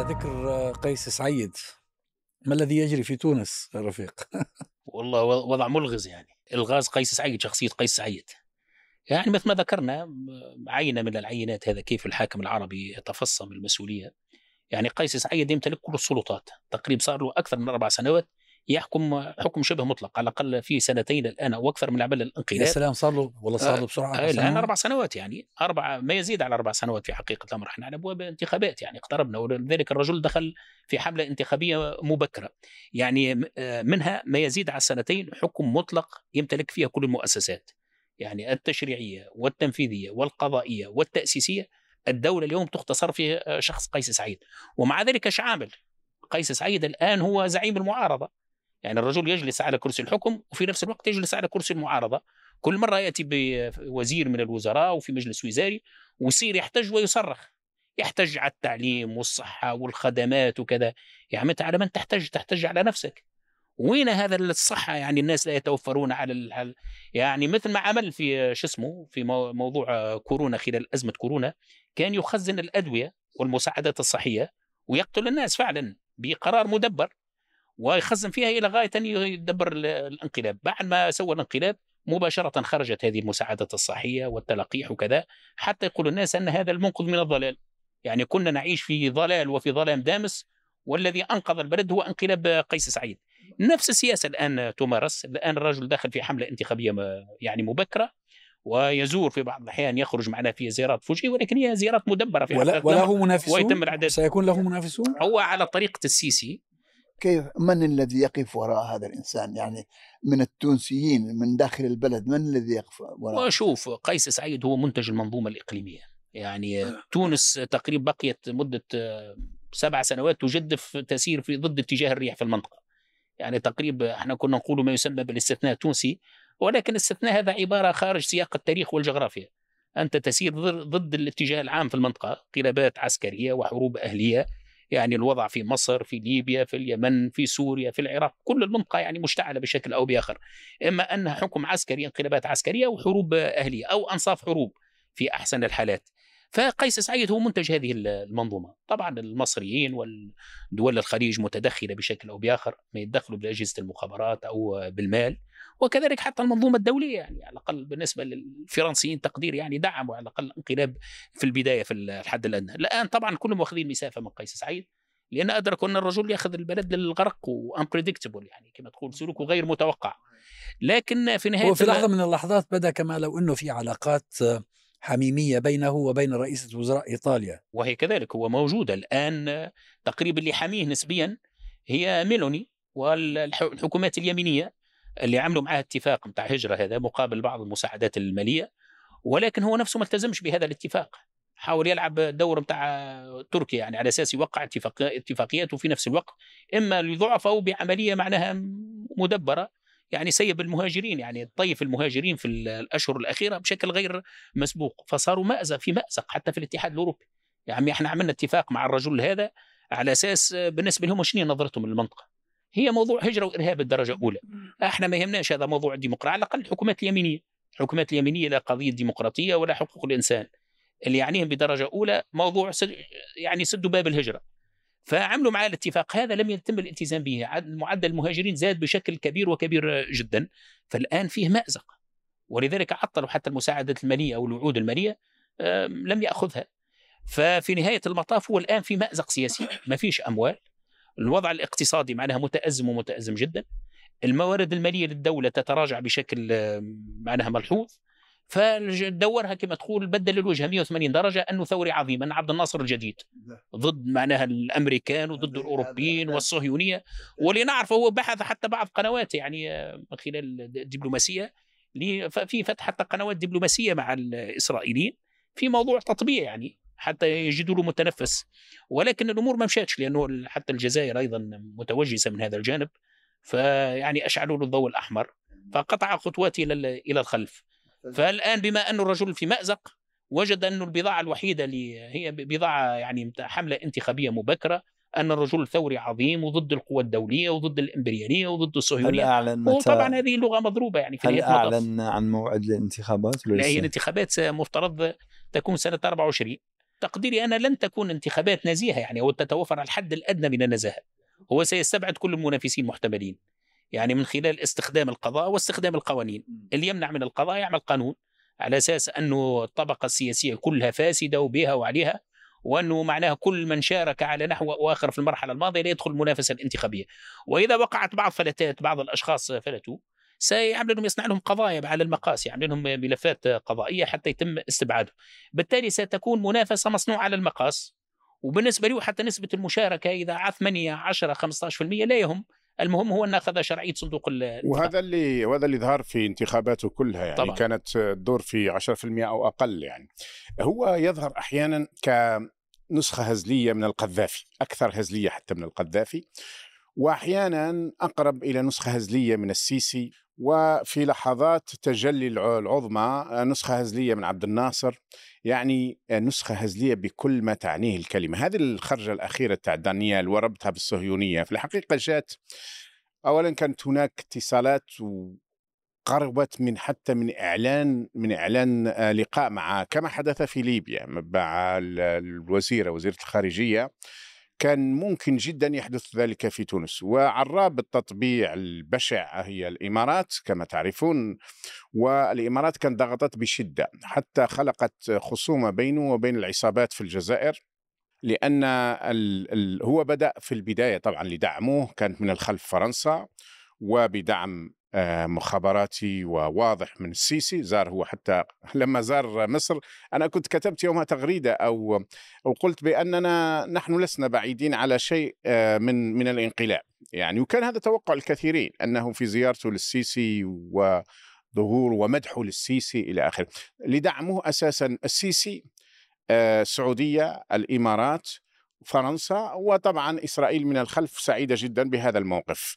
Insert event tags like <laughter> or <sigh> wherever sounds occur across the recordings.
على ذكر قيس سعيد. ما الذي يجري في تونس رفيق؟ <laughs> والله وضع ملغز يعني. إلغاز قيس سعيد شخصية قيس سعيد. يعني مثل ما ذكرنا عينه من العينات هذا كيف الحاكم العربي يتفصم المسؤولية. يعني قيس سعيد يمتلك كل السلطات. تقريبا صار له أكثر من أربع سنوات يحكم حكم شبه مطلق على الأقل في سنتين الآن أو أكثر من عمل الانقلاب. يا سلام صار له والله صار له بسرعة آه الآن أربع سنوات يعني أربع ما يزيد على أربع سنوات في حقيقة الأمر. إحنا على ابواب انتخابات يعني اقتربنا ولذلك الرجل دخل في حملة انتخابية مبكرة. يعني آه، منها ما يزيد على سنتين حكم مطلق يمتلك فيها كل المؤسسات. يعني التشريعية والتنفيذية والقضائية والتأسيسية الدولة اليوم تختصر في آه، شخص قيس سعيد. ومع ذلك إيش عامل؟ قيس سعيد الآن هو زعيم المعارضة. يعني الرجل يجلس على كرسي الحكم وفي نفس الوقت يجلس على كرسي المعارضة. كل مرة يأتي بوزير من الوزراء وفي مجلس وزاري ويصير يحتج ويصرخ. يحتج على التعليم والصحة والخدمات وكذا. يا انت على من تحتج؟ تحتج على نفسك. وين هذا الصحة؟ يعني الناس لا يتوفرون على الحل يعني مثل ما عمل في شو اسمه في موضوع كورونا خلال أزمة كورونا كان يخزن الأدوية والمساعدات الصحية ويقتل الناس فعلا بقرار مدبر. ويخزن فيها إلى غاية أن يدبر الانقلاب. بعد ما سوى الانقلاب مباشرة خرجت هذه المساعدات الصحية والتلقيح وكذا حتى يقول الناس أن هذا المنقذ من الضلال. يعني كنا نعيش في ضلال وفي ظلام دامس والذي أنقذ البلد هو انقلاب قيس سعيد. نفس السياسة الآن تمارس الآن الرجل داخل في حملة انتخابية يعني مبكرة ويزور في بعض الأحيان يخرج معنا في زيارات فوجئه ولكن هي زيارات مدبرة في ولا وله منافسون؟ ويتم سيكون له منافسون؟ هو على طريقة السيسي. كيف من الذي يقف وراء هذا الإنسان؟ يعني من التونسيين من داخل البلد من الذي يقف وراء؟ وشوف قيس سعيد هو منتج المنظومة الإقليمية. يعني آه. تونس تقريبا بقيت مدة آه، سبع سنوات تجدف تسير في ضد اتجاه الريح في المنطقة. يعني تقريبا إحنا كنا نقول ما يسمى بالاستثناء التونسي ولكن الاستثناء هذا عبارة خارج سياق التاريخ والجغرافيا. أنت تسير ضد الاتجاه العام في المنطقة قلابات عسكرية وحروب أهلية. يعني الوضع في مصر في ليبيا في اليمن في سوريا في العراق كل المنطقة يعني مشتعلة بشكل أو بآخر. إما أنها حكم عسكري انقلابات عسكرية وحروب أهلية أو أنصاف حروب في أحسن الحالات. فقيس سعيد هو منتج هذه المنظومة طبعا المصريين والدول الخليج متدخلة بشكل أو بآخر ما يتدخلوا بأجهزة المخابرات أو بالمال وكذلك حتى المنظومة الدولية يعني على الأقل بالنسبة للفرنسيين تقدير يعني دعموا على الأقل الانقلاب في البداية في الحد الأدنى، الآن طبعا كلهم واخذين مسافة من قيس سعيد لأن أدركوا أن الرجل يأخذ البلد للغرق وإنبريدكتبل يعني كما تقول سلوكه غير متوقع. لكن في نهاية هو في لحظة من اللحظات بدأ كما لو أنه في علاقات حميمية بينه وبين رئيسة وزراء إيطاليا. وهي كذلك هو موجوده الآن تقريبا اللي حاميه نسبيا هي ميلوني والحكومات اليمينية اللي عملوا معاه اتفاق بتاع هجرة هذا مقابل بعض المساعدات المالية ولكن هو نفسه ما التزمش بهذا الاتفاق. حاول يلعب الدور بتاع تركيا يعني على أساس يوقع اتفاقيات وفي نفس الوقت إما لضعف أو بعملية معناها مدبرة يعني سيب المهاجرين يعني طيف المهاجرين في الأشهر الأخيرة بشكل غير مسبوق فصاروا مأزق في مأزق حتى في الاتحاد الأوروبي. يعني إحنا عملنا اتفاق مع الرجل هذا على أساس بالنسبة لهم شنو نظرتهم للمنطقة؟ هي موضوع هجرة وإرهاب الدرجة الأولى. إحنا ما يهمناش هذا موضوع الديمقراطية على الأقل الحكومات اليمينية. الحكومات اليمينية لا قضية ديمقراطية ولا حقوق الإنسان. اللي يعنيهم بدرجة أولى موضوع سد يعني سدوا باب الهجرة. فعملوا معاه الاتفاق. هذا لم يتم الالتزام به. معدل المهاجرين زاد بشكل كبير وكبير جدا. فالآن فيه مأزق. ولذلك عطلوا حتى المساعدات المالية أو الوعود المالية لم يأخذها. ففي نهاية المطاف هو الآن في مأزق سياسي. ما فيش أموال. الوضع الاقتصادي معناها متأزم ومتأزم جدا. الموارد المالية للدولة تتراجع بشكل معناها ملحوظ. فدورها كما تقول بدل الوجه 180 درجة أنه ثوري عظيم أن عبد الناصر الجديد. ضد معناها الأمريكان وضد الأوروبيين والصهيونية. واللي نعرفه هو بحث حتى بعض قنوات يعني من خلال الدبلوماسية في فتح حتى قنوات دبلوماسية مع الإسرائيليين في موضوع تطبيع يعني حتى يجدوا له متنفس. ولكن الأمور ما مشاتش لأنه حتى الجزائر أيضا متوجسة من هذا الجانب. فيعني أشعلوا له الضوء الأحمر. فقطع خطواته إلى إلى الخلف. فالآن بما أن الرجل في مأزق وجد أن البضاعة الوحيدة اللي هي بضاعة يعني حملة انتخابية مبكرة أن الرجل ثوري عظيم وضد القوى الدولية وضد الإمبريالية وضد الصهيونية هل أعلن متى وطبعا هذه لغة مضروبة يعني في هل أعلن عن موعد الانتخابات؟ لا هي الانتخابات مفترض تكون سنة 24 تقديري أنا لن تكون انتخابات نزيهة يعني أو تتوفر الحد الأدنى من النزاهة. هو سيستبعد كل المنافسين المحتملين يعني من خلال استخدام القضاء واستخدام القوانين. اللي يمنع من القضاء يعمل قانون على أساس أنه الطبقه السياسيه كلها فاسدة وبها وعليها وأنه معناها كل من شارك على نحو أو اخر في المرحلة الماضية لا يدخل المنافسة الانتخابية. وإذا وقعت بعض فلتات بعض الأشخاص فلتوا سيعمل لهم يصنع لهم قضايا على المقاس يعمل لهم ملفات قضائية حتى يتم استبعاده. بالتالي ستكون منافسة مصنوعة على المقاس وبالنسبة له حتى نسبة المشاركة إذا 8 10 15% لا يهم. المهم هو ان أخذ شرعية صندوق وهذا اللي وهذا اللي ظهر في انتخاباته كلها يعني طبعا. كانت تدور في 10% أو أقل يعني هو يظهر أحيانا كنسخة هزلية من القذافي أكثر هزلية حتى من القذافي واحيانا أقرب إلى نسخة هزلية من السيسي وفي لحظات تجلي العظمى نسخة هزلية من عبد الناصر. يعني نسخة هزلية بكل ما تعنيه الكلمة. هذه الخرجة الأخيرة تاع دانيال وربطها بالصهيونية. في الحقيقة جات أولا كانت هناك اتصالات قربت من حتى من إعلان من إعلان لقاء مع كما حدث في ليبيا مع الوزيره وزيرة الخارجية. كان ممكن جدا يحدث ذلك في تونس. وعراب التطبيع البشع هي الإمارات كما تعرفون والإمارات كانت ضغطت بشدة. حتى خلقت خصومة بينه وبين العصابات في الجزائر لأن ال ال هو بدأ في البداية طبعا لدعموه كانت من الخلف فرنسا. وبدعم آه، مخابراتي وواضح من السيسي زار هو حتى <laughs> لما زار مصر. أنا كنت كتبت يومها تغريدة أو أو قلت بأننا نحن لسنا بعيدين على شيء آه، من من الانقلاب. يعني وكان هذا توقع الكثيرين أنه في زيارته للسيسي وظهور ومدحه للسيسي إلى آخره. لدعمه أساسا السيسي آه، السعودية الإمارات فرنسا وطبعا إسرائيل من الخلف سعيدة جدا بهذا الموقف.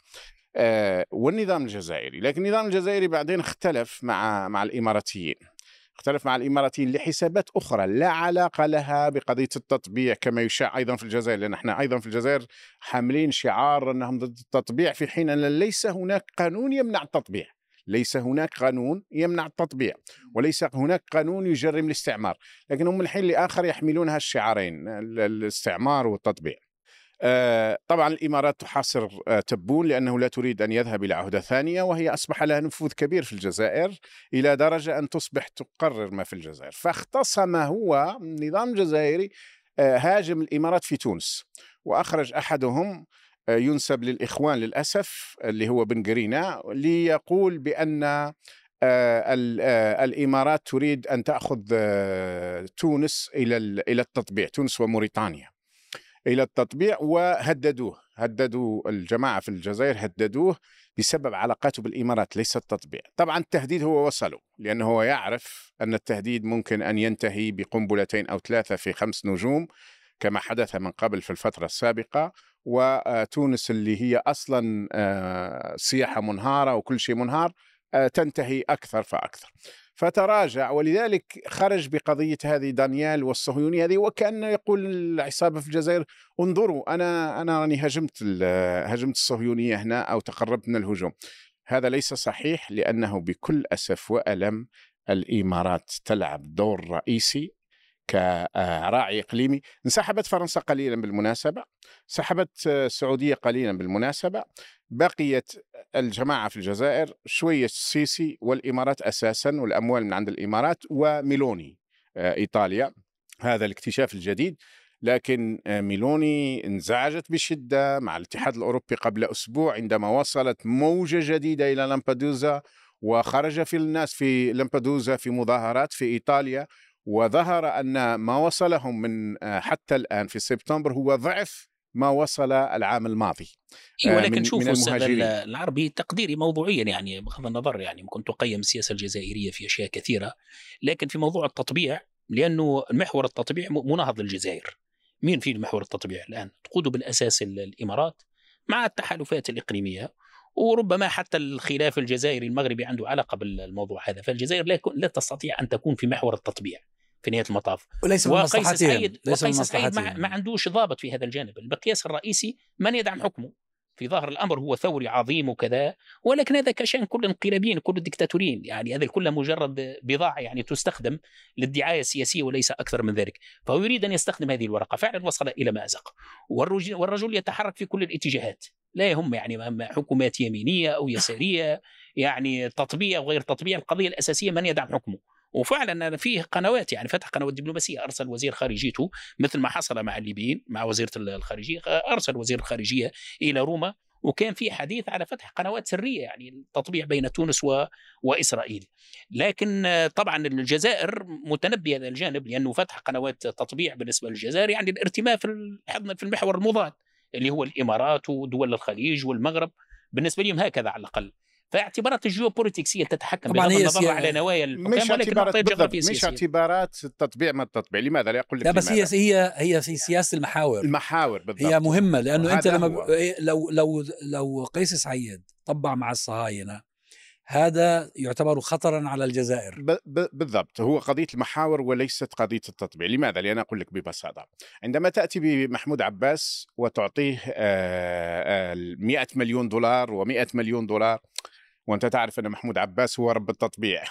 والنظام الجزائري. لكن النظام الجزائري بعدين اختلف مع مع الإماراتيين. اختلف مع الإماراتيين لحسابات أخرى لا علاقة لها بقضية التطبيع كما يشاع أيضا في الجزائر لأن إحنا أيضا في الجزائر حاملين شعار أنهم ضد التطبيع في حين أن ليس هناك قانون يمنع التطبيع. ليس هناك قانون يمنع التطبيع وليس هناك قانون يجرم الاستعمار. لكن هم حين لآخر يحملون هالشعارين الاستعمار والتطبيع. آه، طبعا الإمارات تحاصر آه، تبون لأنه لا تريد أن يذهب إلى عهدة ثانية وهي أصبح لها نفوذ كبير في الجزائر إلى درجة أن تصبح تقرر ما في الجزائر. فاختصم هو النظام الجزائري آه، هاجم الإمارات في تونس وأخرج أحدهم ينسب للإخوان للأسف اللي هو بن قرينة ليقول بأن الإمارات تريد أن تأخذ تونس إلى إلى التطبيع تونس وموريتانيا. إلى التطبيع وهددوه هددوا الجماعة في الجزائر هددوه بسبب علاقاته بالإمارات ليس التطبيع. طبعا التهديد هو وصله لأنه هو يعرف أن التهديد ممكن أن ينتهي بقنبلتين أو ثلاثة في خمس نجوم كما حدث من قبل في الفترة السابقة. وتونس اللي هي أصلا آه، سياحة منهارة وكل شيء منهار آه، تنتهي أكثر فأكثر. فتراجع. ولذلك خرج بقضية هذه دانيال والصهيونيه هذه وكأن يقول العصابة في الجزائر انظروا أنا أنا راني هاجمت هاجمت الصهيونية هنا أو تقربت من الهجوم. هذا ليس صحيح لأنه بكل أسف وألم الإمارات تلعب دور رئيسي كراعي إقليمي. انسحبت فرنسا قليلا بالمناسبة سحبت السعودية قليلا بالمناسبة بقيت الجماعة في الجزائر شوية السيسي والإمارات أساسا والأموال من عند الإمارات وميلوني آه، إيطاليا. هذا الاكتشاف الجديد. لكن آه، ميلوني انزعجت بشدة مع الاتحاد الأوروبي قبل أسبوع عندما وصلت موجة جديدة إلى لامبادوزا وخرج في الناس في لامبادوزا في مظاهرات في إيطاليا. وظهر أن ما وصلهم من آه، حتى الآن في سبتمبر هو ضعف ما وصل العام الماضي إيه ولكن شوفوا الاستاذ العربي تقديري موضوعيا يعني بغض النظر يعني ممكن تقيم السياسة الجزائرية في أشياء كثيرة لكن في موضوع التطبيع لأنه محور التطبيع مناهض للجزائر. مين في محور التطبيع الآن؟ تقوده بالأساس الإمارات مع التحالفات الإقليمية وربما حتى الخلاف الجزائري المغربي عنده علاقة بالموضوع هذا فالجزائر لا تستطيع أن تكون في محور التطبيع. في نهاية المطاف. وليس من مصلحتهم ليس وقيس سعيد ما, ما عندوش ضابط في هذا الجانب. المقياس الرئيسي من يدعم حكمه. في ظاهر الأمر هو ثوري عظيم وكذا ولكن هذا كشأن كل انقلابيين كل الدكتاتوريين. يعني هذا كله مجرد بضاعة يعني تستخدم للدعاية السياسية وليس أكثر من ذلك. فهو يريد أن يستخدم هذه الورقة. فعلا وصل إلى مازق والرجل, والرجل يتحرك في كل الاتجاهات. لا يهم يعني حكومات يمينية أو يسارية يعني تطبيع وغير تطبيع. القضية الأساسية من يدعم حكمه. وفعلا فيه قنوات يعني فتح قنوات دبلوماسية أرسل وزير خارجيته مثل ما حصل مع الليبيين مع وزيرة الخارجية أرسل وزير الخارجية إلى روما وكان في حديث على فتح قنوات سرية يعني التطبيع بين تونس و... وإسرائيل. لكن طبعا الجزائر متنبيه هذا الجانب لأنه فتح قنوات تطبيع بالنسبة للجزائر يعني الارتماء في في المحور المضاد اللي هو الإمارات ودول الخليج والمغرب. بالنسبة لهم هكذا على الأقل. فاعتبارات الجيوبوليتكس هي تتحكم طبعا هي النظر على نوايا مش اعتبارات مش اعتبارات التطبيع ما التطبيع. لماذا لا أقول لك لا بس هي هي هي سياسة المحاور. المحاور بالضبط. هي مهمة لأنه أنت لما ب... لو لو لو قيس سعيد طبع مع الصهاينة هذا يعتبر خطرا على الجزائر. ب... ب... بالضبط. هو قضية المحاور وليست قضية التطبيع. لماذا؟ لأن أقول لك ببساطة. عندما تأتي بمحمود عباس وتعطيه آه، آه، 100 مليون دولار و100 مليون دولار وأنت تعرف أن محمود عباس هو رب التطبيع.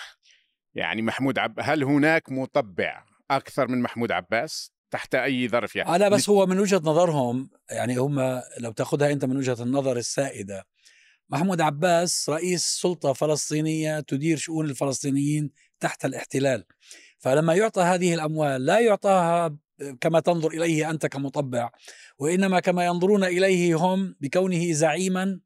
يعني محمود عب هل هناك مطبع أكثر من محمود عباس تحت أي ظرف يعني؟ لا بس هو من وجهة نظرهم يعني هم لو تأخذها أنت من وجهة النظر السائدة محمود عباس رئيس سلطة فلسطينية تدير شؤون الفلسطينيين تحت الاحتلال. فلما يعطى هذه الأموال لا يعطاها كما تنظر إليه أنت كمطبع وإنما كما ينظرون إليه هم بكونه زعيما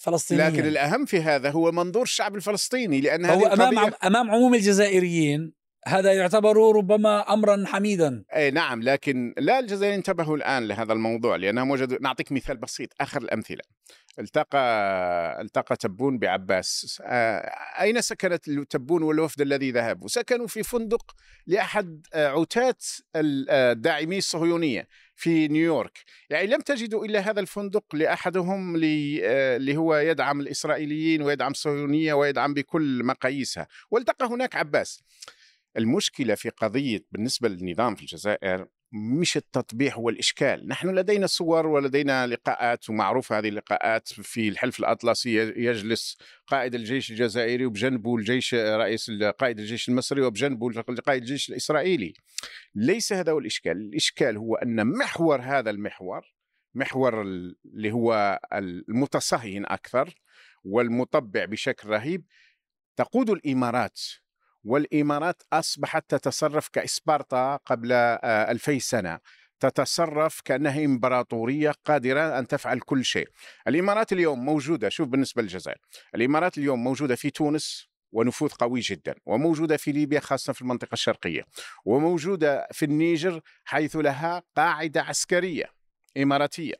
فلسطينيا لكن الأهم في هذا هو منظور الشعب الفلسطيني لأن هو أمام القضية... أمام عموم الجزائريين هذا يعتبر ربما امرا حميدا. أي نعم لكن لا الجزائريين انتبهوا الآن لهذا الموضوع لانهم وجدوا نعطيك مثال بسيط آخر الأمثلة. التقى التقى تبون بعباس. آه، أين سكنت تبون والوفد الذي ذهب وسكنوا في فندق لأحد آه، عتات الداعمي الصهيونية. في نيويورك. يعني لم تجدوا إلا هذا الفندق لأحدهم آه، اللي هو يدعم الإسرائيليين ويدعم الصهيونية ويدعم بكل مقاييسها. والتقى هناك عباس. المشكلة في قضية بالنسبة للنظام في الجزائر مش التطبيع هو الإشكال. نحن لدينا صور ولدينا لقاءات ومعروف هذه اللقاءات في الحلف الأطلسي يجلس قائد الجيش الجزائري وبجنبه الجيش رئيس قائد الجيش المصري وبجنبه قائد الجيش الإسرائيلي. ليس هذا هو الإشكال. الإشكال هو أن محور هذا المحور محور اللي هو المتصهين أكثر والمطبع بشكل رهيب تقود الإمارات والإمارات أصبحت تتصرف كإسبارتا قبل آه، ألفي سنة. تتصرف كأنها إمبراطورية قادرة أن تفعل كل شيء. الإمارات اليوم موجودة شوف بالنسبة للجزائر. الإمارات اليوم موجودة في تونس ونفوذ قوي جدا وموجودة في ليبيا خاصة في المنطقة الشرقية وموجودة في النيجر حيث لها قاعدة عسكرية إماراتية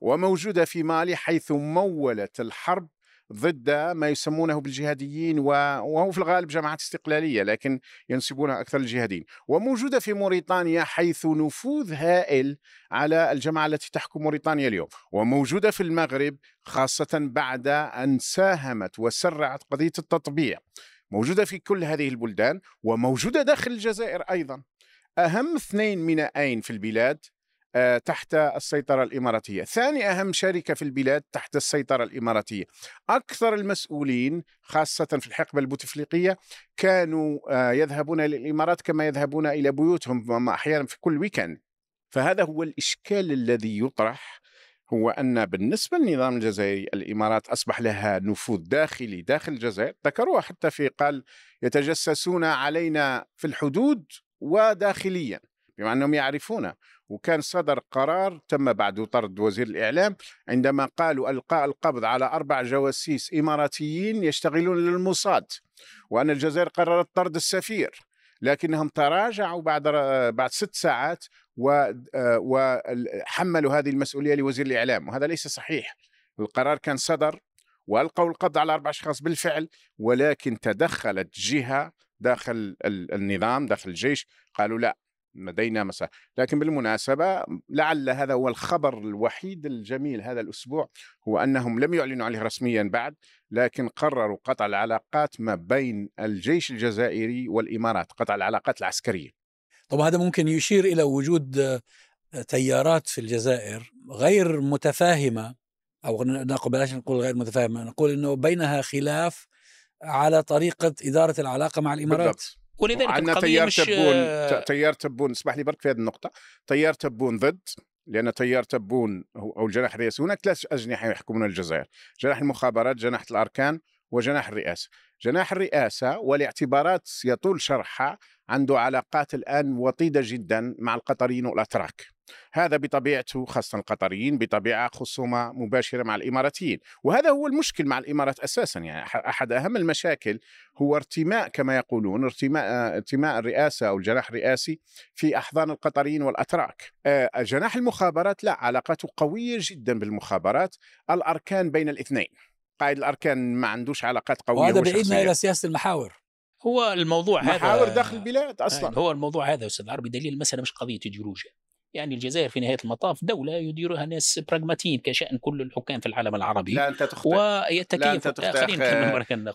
وموجودة في مالي حيث مولت الحرب ضد ما يسمونه بالجهاديين وهو في الغالب جماعات استقلالية لكن ينسبونها أكثر للجهاديين. وموجودة في موريتانيا حيث نفوذ هائل على الجماعة التي تحكم موريتانيا اليوم. وموجودة في المغرب خاصة بعد أن ساهمت وسرعت قضية التطبيع. موجودة في كل هذه البلدان وموجودة داخل الجزائر أيضا. أهم اثنين مينائين في البلاد تحت السيطرة الإماراتية. ثاني أهم شركة في البلاد تحت السيطرة الإماراتية. أكثر المسؤولين خاصة في الحقبة البوتفليقية كانوا آه، يذهبون إلى الإمارات كما يذهبون إلى بيوتهم أحيانا في كل ويكند فهذا هو الإشكال الذي يطرح هو أن بالنسبة للنظام الجزائري الإمارات أصبح لها نفوذ داخلي داخل الجزائر. ذكروها حتى في قال يتجسسون علينا في الحدود وداخليا. بما أنهم يعرفون وكان صدر قرار تم بعد طرد وزير الإعلام عندما قالوا ألقاء القبض على أربع جواسيس إماراتيين يشتغلون للموساد وأن الجزائر قررت طرد السفير لكنهم تراجعوا بعد بعد ست ساعات وحملوا هذه المسؤولية لوزير الإعلام وهذا ليس صحيح. القرار كان صدر وألقوا القبض على أربع أشخاص بالفعل ولكن تدخلت جهة داخل النظام داخل الجيش قالوا لا لدينا مساء. لكن بالمناسبة لعل هذا هو الخبر الوحيد الجميل هذا الأسبوع هو أنهم لم يعلنوا عليه رسميا بعد لكن قرروا قطع العلاقات ما بين الجيش الجزائري والإمارات قطع العلاقات العسكرية. طبعا هذا ممكن يشير إلى وجود تيارات في الجزائر غير متفاهمة أو نقول بلاش نقول غير متفاهمة نقول إنه بينها خلاف على طريقة إدارة العلاقة مع الإمارات؟ بالضبط. ولذلك عندنا تيار مش تبون تيار تبون اسمح لي برك في هذه النقطة. تيار تبون ضد لأن تيار تبون أو الجناح الرئاسي هناك ثلاث أجنحة يحكمون الجزائر. جناح المخابرات جناح الأركان وجناح الرئاسة. جناح الرئاسة والاعتبارات يطول شرحها عنده علاقات الآن وطيدة جدا مع القطريين والأتراك. هذا بطبيعته خاصة القطريين بطبيعة خصومة مباشرة مع الإماراتيين. وهذا هو المشكل مع الإمارات أساسا. يعني أحد أهم المشاكل هو ارتماء كما يقولون ارتماء ارتماء الرئاسة أو الجناح الرئاسي في أحضان القطريين والأتراك. آه، جناح المخابرات لا علاقته قوية جدا بالمخابرات. الأركان بين الاثنين. قائد الأركان ما عندوش علاقات قوية وهذا بعيدنا إلى سياسة المحاور. هو الموضوع هذا محاور داخل البلاد أصلا. هو الموضوع هذا أستاذ عربي دليل المسألة مش قضية ايديولوجيا يعني الجزائر في نهاية المطاف دولة يديرها ناس براغماتيين كشأن كل الحكام في العالم العربي لا أنت تخطئ. ويتكيف. لا أنت تخطئ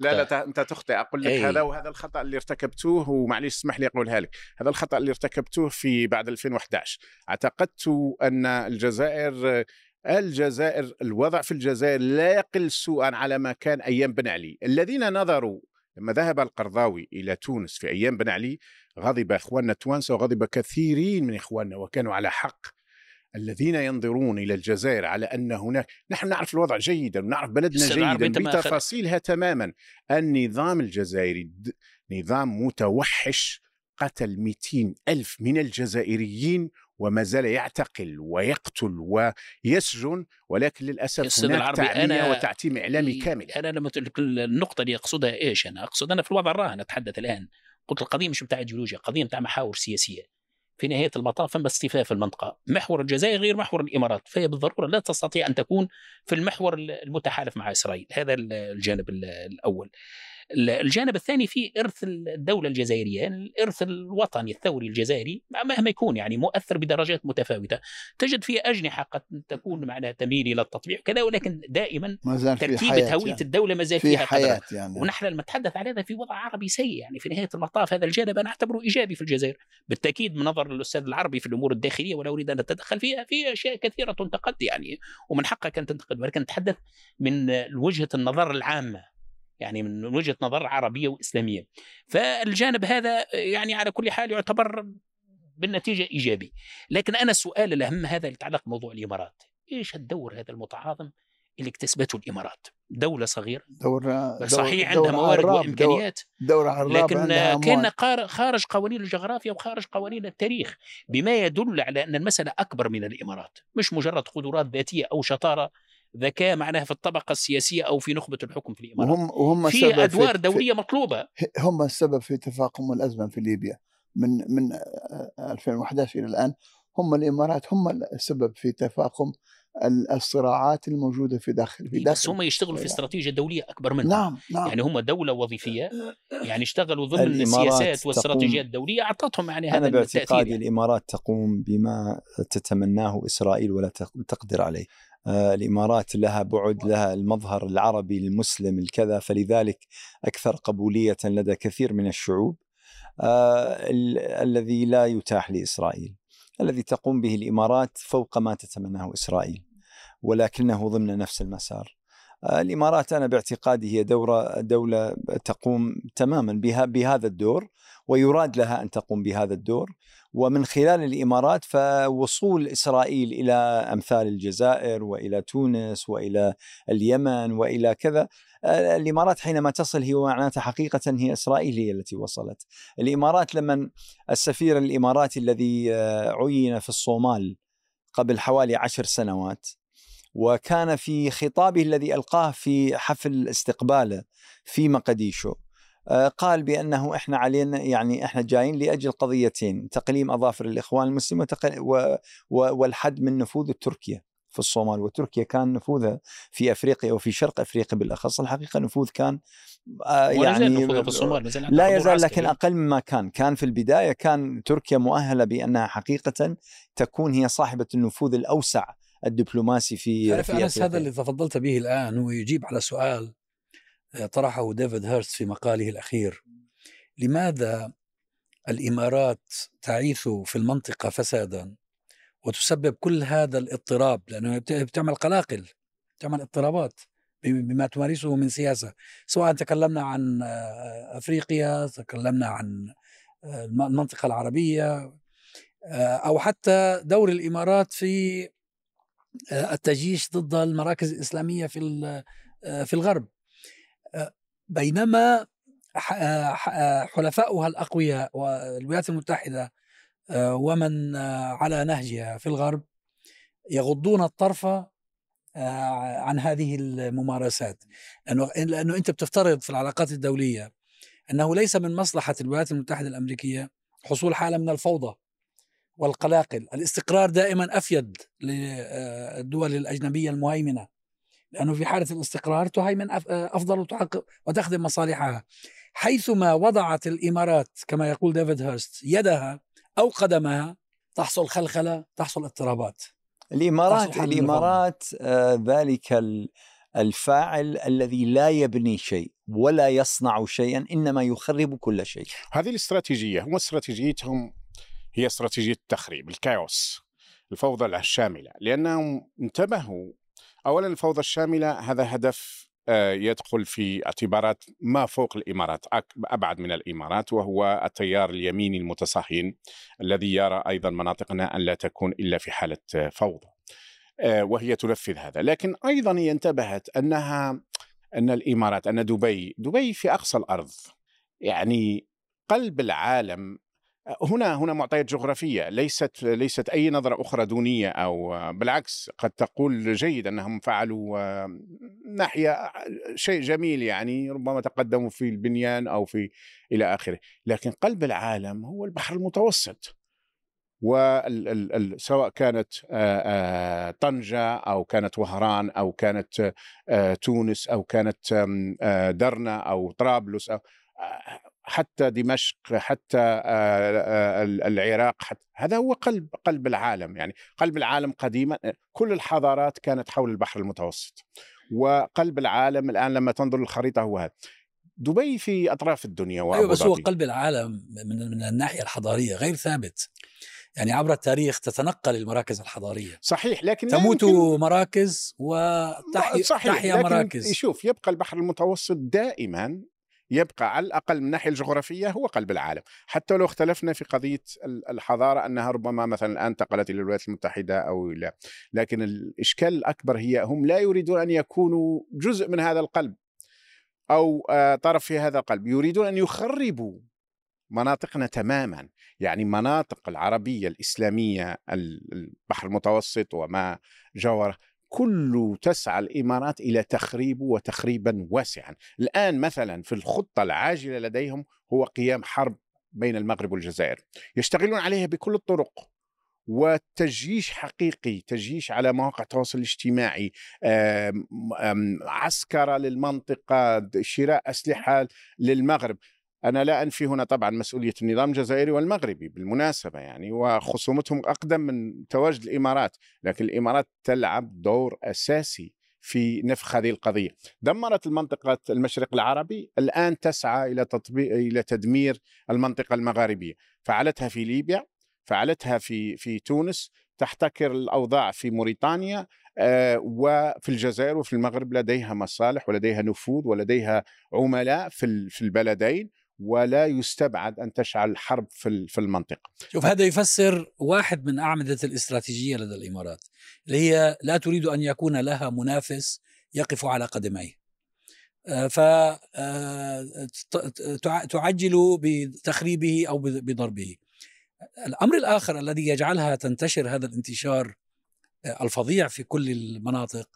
لا لا أنت تخطئ. أقول لك أي. هذا وهذا الخطأ اللي ارتكبتوه ومعليش اسمح لي أقولها لك. هذا الخطأ اللي ارتكبتوه في بعد 2011 اعتقدت أن الجزائر الجزائر الوضع في الجزائر لا يقل سوءا على ما كان أيام بن علي. الذين نظروا لما ذهب القرضاوي إلى تونس في أيام بن علي غضب إخواننا التوانسة وغضب كثيرين من إخواننا وكانوا على حق. الذين ينظرون إلى الجزائر على أن هناك نحن نعرف الوضع جيدا ونعرف بلدنا جيدا بتفاصيلها تماما. النظام الجزائري نظام متوحش قتل 200 ألف من الجزائريين وما زال يعتقل ويقتل ويسجن ولكن للأسف هناك تعميه وتعتيم إعلامي كامل. أنا لما النقطة اللي أقصدها إيش؟ أنا أقصد أنا في الوضع الراهن أتحدث الآن. قلت القضية مش بتاع إيديولوجيا قضيه بتاع محاور سياسية. في نهاية المطاف فما اصطفاف في المنطقة. محور الجزائر غير محور الإمارات. فهي بالضرورة لا تستطيع أن تكون في المحور المتحالف مع إسرائيل. هذا الجانب الأول. الجانب الثاني في إرث الدولة الجزائرية يعني الإرث الوطني الثوري الجزائري مهما يكون يعني مؤثر بدرجات متفاوتة. تجد فيه أجنحة قد تكون معناها تميل إلى التطبيع كذا ولكن دائما ترتيبه هوية يعني. الدولة ما زال فيها حياة يعني. ونحن لما نتحدث على هذا في وضع عربي سيء يعني في نهاية المطاف هذا الجانب أنا أعتبره إيجابي في الجزائر. بالتأكيد من نظر الأستاذ العربي في الأمور الداخلية ولا أريد أن أتدخل فيها في أشياء كثيرة تنتقد يعني ومن حقك أن تنتقد. ولكن نتحدث من وجهة النظر العامة. يعني من وجهة نظر عربية وإسلامية. فالجانب هذا يعني على كل حال يعتبر بالنتيجة إيجابي. لكن أنا السؤال الأهم هذا اللي يتعلق بموضوع الإمارات. إيش الدور هذا المتعاظم اللي اكتسبته الإمارات؟ دولة صغيرة. دور صحيح دور عندها موارد وإمكانيات. دور لكن كان خارج قوانين الجغرافيا وخارج قوانين التاريخ. بما يدل على أن المسألة أكبر من الإمارات. مش مجرد قدرات ذاتية أو شطارة. ذكاء معناها في الطبقة السياسية أو في نخبة الحكم في الإمارات. وهم وهم في أدوار في دولية مطلوبة. هم السبب في تفاقم الأزمة في ليبيا. من من 2011 إلى الآن هم الإمارات هم السبب في تفاقم الصراعات الموجودة في داخل في داخل بس هم يشتغلوا في استراتيجية دولية أكبر منها نعم نعم. يعني هم دولة وظيفية يعني اشتغلوا ضمن السياسات والإستراتيجيات الدولية أعطتهم يعني هذا أنا باعتقادي يعني. الإمارات تقوم بما تتمناه إسرائيل ولا تقدر عليه. آه، الإمارات لها بعد لها المظهر العربي المسلم الكذا فلذلك أكثر قبولية لدى كثير من الشعوب آه، الذي لا يتاح لإسرائيل الذي تقوم به الإمارات فوق ما تتمناه إسرائيل ولكنه ضمن نفس المسار. آه، الإمارات أنا باعتقادي هي دورة دولة تقوم تماما بها بهذا الدور ويراد لها أن تقوم بهذا الدور. ومن خلال الإمارات فوصول إسرائيل إلى أمثال الجزائر وإلى تونس وإلى اليمن وإلى كذا آه، الإمارات حينما تصل هي معناتها حقيقة هي إسرائيل هي التي وصلت. الإمارات لما السفير الإماراتي الذي آه، عين في الصومال قبل حوالي عشر سنوات وكان في خطابه الذي ألقاه في حفل استقباله في مقديشو قال بأنه إحنا علينا يعني إحنا جايين لأجل قضيتين تقليم أظافر الإخوان المسلمين والحد من نفوذ تركيا في الصومال. وتركيا كان نفوذها في أفريقيا وفي شرق أفريقيا بالأخص. الحقيقة نفوذ كان آه يعني في الصومال لا يزال لكن أقل مما كان. كان في البداية كان تركيا مؤهلة بأنها حقيقة تكون هي صاحبة النفوذ الأوسع الدبلوماسي في تعرف أنس هذا اللي تفضلت به الآن هو يجيب على سؤال آه، طرحه ديفيد هيرست في مقاله الأخير. لماذا الإمارات تعيث في المنطقة فسادا وتسبب كل هذا الاضطراب؟ لأنه بتعمل قلاقل تعمل اضطرابات بما تمارسه من سياسة. سواء تكلمنا عن آه، أفريقيا تكلمنا عن آه، المنطقة العربية آه، أو حتى دور الإمارات في التجيش ضد المراكز الإسلامية في في الغرب. بينما حلفاؤها الأقوياء والولايات المتحدة ومن على نهجها في الغرب يغضون الطرف آه، عن هذه الممارسات. لأنه لأنه أنت بتفترض في العلاقات الدولية أنه ليس من مصلحة الولايات المتحدة الأمريكية حصول حالة من الفوضى والقلاقل، الاستقرار دائما أفيد للدول الأجنبية المهيمنة. لأنه في حالة الاستقرار تهيمن أفضل وتحقق وتخدم مصالحها. حيثما وضعت الإمارات كما يقول ديفيد هيرست يدها أو قدمها تحصل خلخلة، تحصل اضطرابات. الامارات الإمارات آه ذلك الفاعل الذي لا يبني شيء ولا يصنع شيئا إنما يخرب كل شيء. هذه الاستراتيجية هم استراتيجيتهم هي استراتيجية التخريب الكاوس الفوضى الشاملة لأنهم انتبهوا اولا الفوضى الشاملة هذا هدف آه، يدخل في اعتبارات ما فوق الإمارات أبعد من الإمارات وهو التيار اليميني المتصهين الذي يرى أيضا مناطقنا أن لا تكون إلا في حالة فوضى آه، وهي تنفذ هذا. لكن أيضا هي انتبهت أنها أن الإمارات أن دبي دبي في أقصى الأرض يعني قلب العالم هنا هنا معطيات جغرافية ليست ليست أي نظرة أخرى دونية أو بالعكس قد تقول جيد أنهم فعلوا ناحية شيء جميل يعني ربما تقدموا في البنيان أو في إلى آخره. لكن قلب العالم هو البحر المتوسط وسواء كانت طنجة أو كانت وهران أو كانت تونس أو كانت درنا أو طرابلس أو حتى دمشق حتى العراق حتى هذا هو قلب قلب العالم. يعني قلب العالم قديما كل الحضارات كانت حول البحر المتوسط. وقلب العالم الآن لما تنظر للخريطة هو هذا. دبي في أطراف الدنيا أيوه بس هو قلب العالم من من الناحية الحضارية غير ثابت. يعني عبر التاريخ تتنقل المراكز الحضارية. صحيح لكن تموت يمكن... مراكز وتحيا صحيح تحيا مراكز. شوف يبقى البحر المتوسط دائما يبقى على الأقل من الناحية الجغرافية هو قلب العالم، حتى لو اختلفنا في قضية الحضارة أنها ربما مثلا الآن انتقلت إلى الولايات المتحدة أو لا، لكن الإشكال الأكبر هي هم لا يريدون أن يكونوا جزء من هذا القلب أو آه، طرف في هذا القلب، يريدون أن يخربوا مناطقنا تماما. يعني مناطق العربية الإسلامية البحر المتوسط وما جاوره كله تسعى الإمارات إلى تخريبه وتخريبا واسعا، الآن مثلا في الخطة العاجلة لديهم هو قيام حرب بين المغرب والجزائر، يشتغلون عليها بكل الطرق وتجيش حقيقي تجيش على مواقع التواصل الاجتماعي عسكرة للمنطقة شراء أسلحة للمغرب. أنا لا أنفي هنا طبعا مسؤولية النظام الجزائري والمغربي بالمناسبة يعني وخصومتهم أقدم من تواجد الإمارات لكن الإمارات تلعب دور أساسي في نفخ هذه القضية. دمرت المنطقة المشرق العربي الآن تسعى إلى تطبيق إلى تدمير المنطقة المغاربية. فعلتها في ليبيا فعلتها في في تونس تحتكر الأوضاع في موريتانيا آه وفي الجزائر وفي المغرب لديها مصالح ولديها نفوذ ولديها عملاء في في البلدين. ولا يستبعد أن تشعل حرب في في المنطقة. شوف هذا يفسر واحد من أعمدة الاستراتيجية لدى الإمارات اللي هي لا تريد أن يكون لها منافس يقف على قدميه. آه، ف آه، تعجل بتخريبه أو بضربه. الأمر الآخر الذي يجعلها تنتشر هذا الانتشار آه، الفظيع في كل المناطق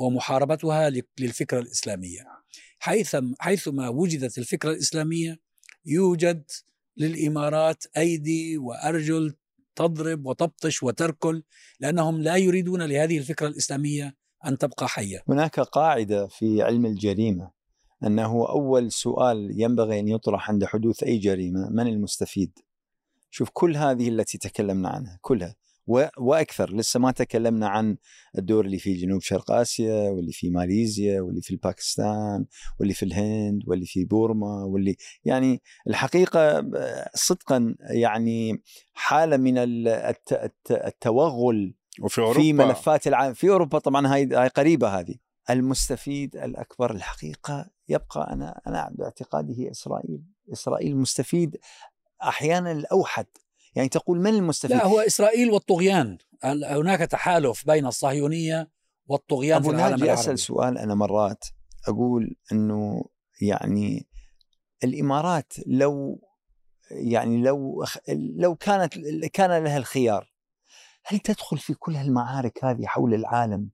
هو محاربتها للفكرة الإسلامية. حيث حيثما وجدت الفكرة الإسلامية يوجد للإمارات أيدي وأرجل تضرب وتبطش وتركل لأنهم لا يريدون لهذه الفكرة الإسلامية أن تبقى حية. هناك قاعدة في علم الجريمة أنه أول سؤال ينبغي أن يطرح عند حدوث أي جريمة من المستفيد؟ شوف كل هذه التي تكلمنا عنها كلها وأكثر. لسه ما تكلمنا عن الدور اللي في جنوب شرق آسيا واللي في ماليزيا واللي في الباكستان واللي في الهند واللي في بورما واللي يعني الحقيقة صدقا يعني حالة من التوغل وفي أوروبا. في ملفات العالم في أوروبا طبعا هاي هاي قريبة هذه. المستفيد الأكبر الحقيقة يبقى أنا أنا باعتقادي هي إسرائيل. إسرائيل المستفيد أحيانا الأوحد. يعني تقول من المستفيد؟ لا هو إسرائيل والطغيان. هناك تحالف بين الصهيونية والطغيان في العالم العربي أسأل سؤال أنا مرات. أقول إنه يعني الإمارات لو يعني لو لو كانت كان لها الخيار هل تدخل في كل هالمعارك هذه حول العالم؟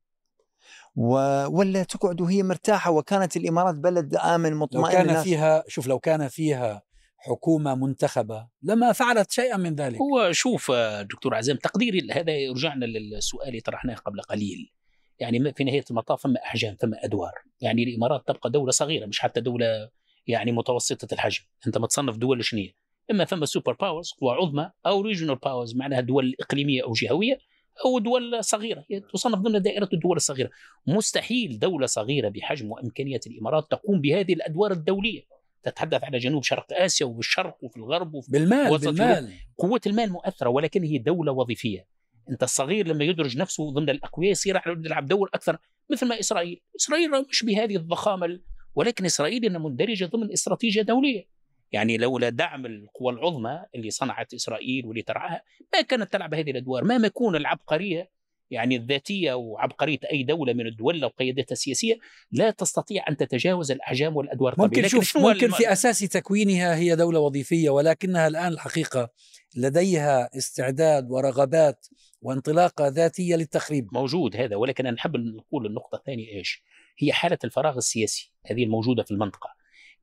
و... ولا تقعد وهي مرتاحة وكانت الإمارات بلد آمن مطمئن لو كان فيها شوف لو كان فيها حكومة منتخبة لما فعلت شيئا من ذلك. هو شوف دكتور عزام تقديري هذا يرجعنا للسؤال اللي طرحناه قبل قليل. يعني في نهاية المطاف فما أحجام فما أدوار. يعني الإمارات تبقى دولة صغيرة مش حتى دولة يعني متوسطة الحجم. أنت ما تصنف دول شنية إما فما super powers قوى عظمى أو regional powers معناها دول إقليمية أو جهوية أو دول صغيرة. تصنف ضمن دائرة الدول الصغيرة. مستحيل دولة صغيرة بحجم وإمكانية الإمارات تقوم بهذه الأدوار الدولية. تتحدث على جنوب شرق آسيا وبالشرق وفي الغرب وفي بالمال بالمال. قوة المال مؤثرة ولكن هي دولة وظيفية. أنت الصغير لما يدرج نفسه ضمن الأقوياء يصير يلعب دور أكثر مثل ما إسرائيل. إسرائيل مش بهذه الضخامة ولكن إسرائيل إنها مندرجة ضمن استراتيجية دولية. يعني لولا دعم القوى العظمى اللي صنعت إسرائيل واللي ترعاها ما كانت تلعب هذه الأدوار. ما يكون العبقرية يعني الذاتية وعبقرية أي دولة من الدول وقيادتها السياسيه لا تستطيع أن تتجاوز الاحجام والأدوار ممكن شوف ممكن الم... في أساس تكوينها هي دولة وظيفية ولكنها الآن الحقيقة لديها استعداد ورغبات وانطلاقة ذاتية للتخريب. موجود هذا ولكن أنا نحب نقول النقطة الثانية إيش؟ هي حالة الفراغ السياسي هذه الموجودة في المنطقة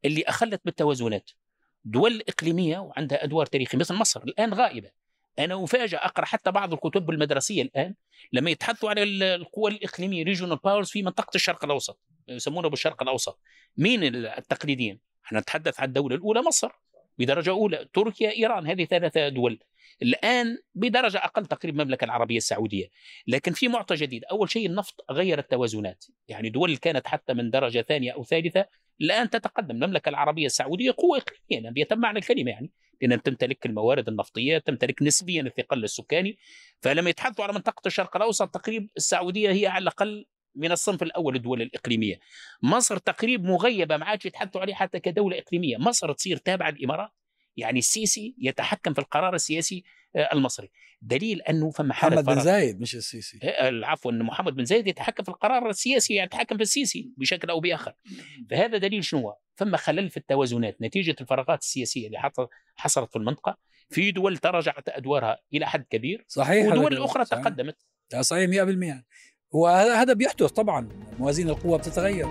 اللي أخلت بالتوازنات. دول إقليمية وعندها أدوار تاريخية مثل مصر الآن غائبة. أنا افاجئ أقرأ حتى بعض الكتب المدرسيه الآن لما يتحدثوا على القوى الإقليمية regional powers في منطقة الشرق الأوسط يسمونه بالشرق الأوسط. مين التقليديين؟ إحنا نتحدث عن الدولة الأولى مصر بدرجة أولى تركيا إيران هذه ثلاثة دول. الآن بدرجة أقل تقريبا المملكة العربية السعودية. لكن في معطى جديد أول شيء النفط غير التوازنات. يعني دول كانت حتى من درجة ثانية أو ثالثة الآن تتقدم. المملكة العربية السعودية قوة إقليمية بيتم معنى الكلمة يعني. لأن تمتلك الموارد النفطية تمتلك نسبيا الثقل السكاني فلما يتحدثوا على منطقة الشرق الأوسط. تقريب السعودية هي على الأقل من الصنف الأول الدول الإقليمية. مصر تقريب مغيبة ما عادش يتحدثوا عليها حتى كدولة إقليمية. مصر تصير تابعة الامارات يعني السيسي يتحكم في القرار السياسي آه، المصري. دليل أنه فما حالة محمد بن زايد مش السيسي. العفو ان محمد بن زايد يتحكم في القرار السياسي يتحكم في السيسي بشكل أو بآخر. فهذا دليل شنو فما خلل في التوازنات. نتيجة الفراغات السياسية اللي حصلت في المنطقة في دول تراجعت أدوارها إلى حد كبير صحيح ودول أخرى صحيح. تقدمت. صحيح 100% وهذا بيحدث طبعا. موازين القوى بتتغير.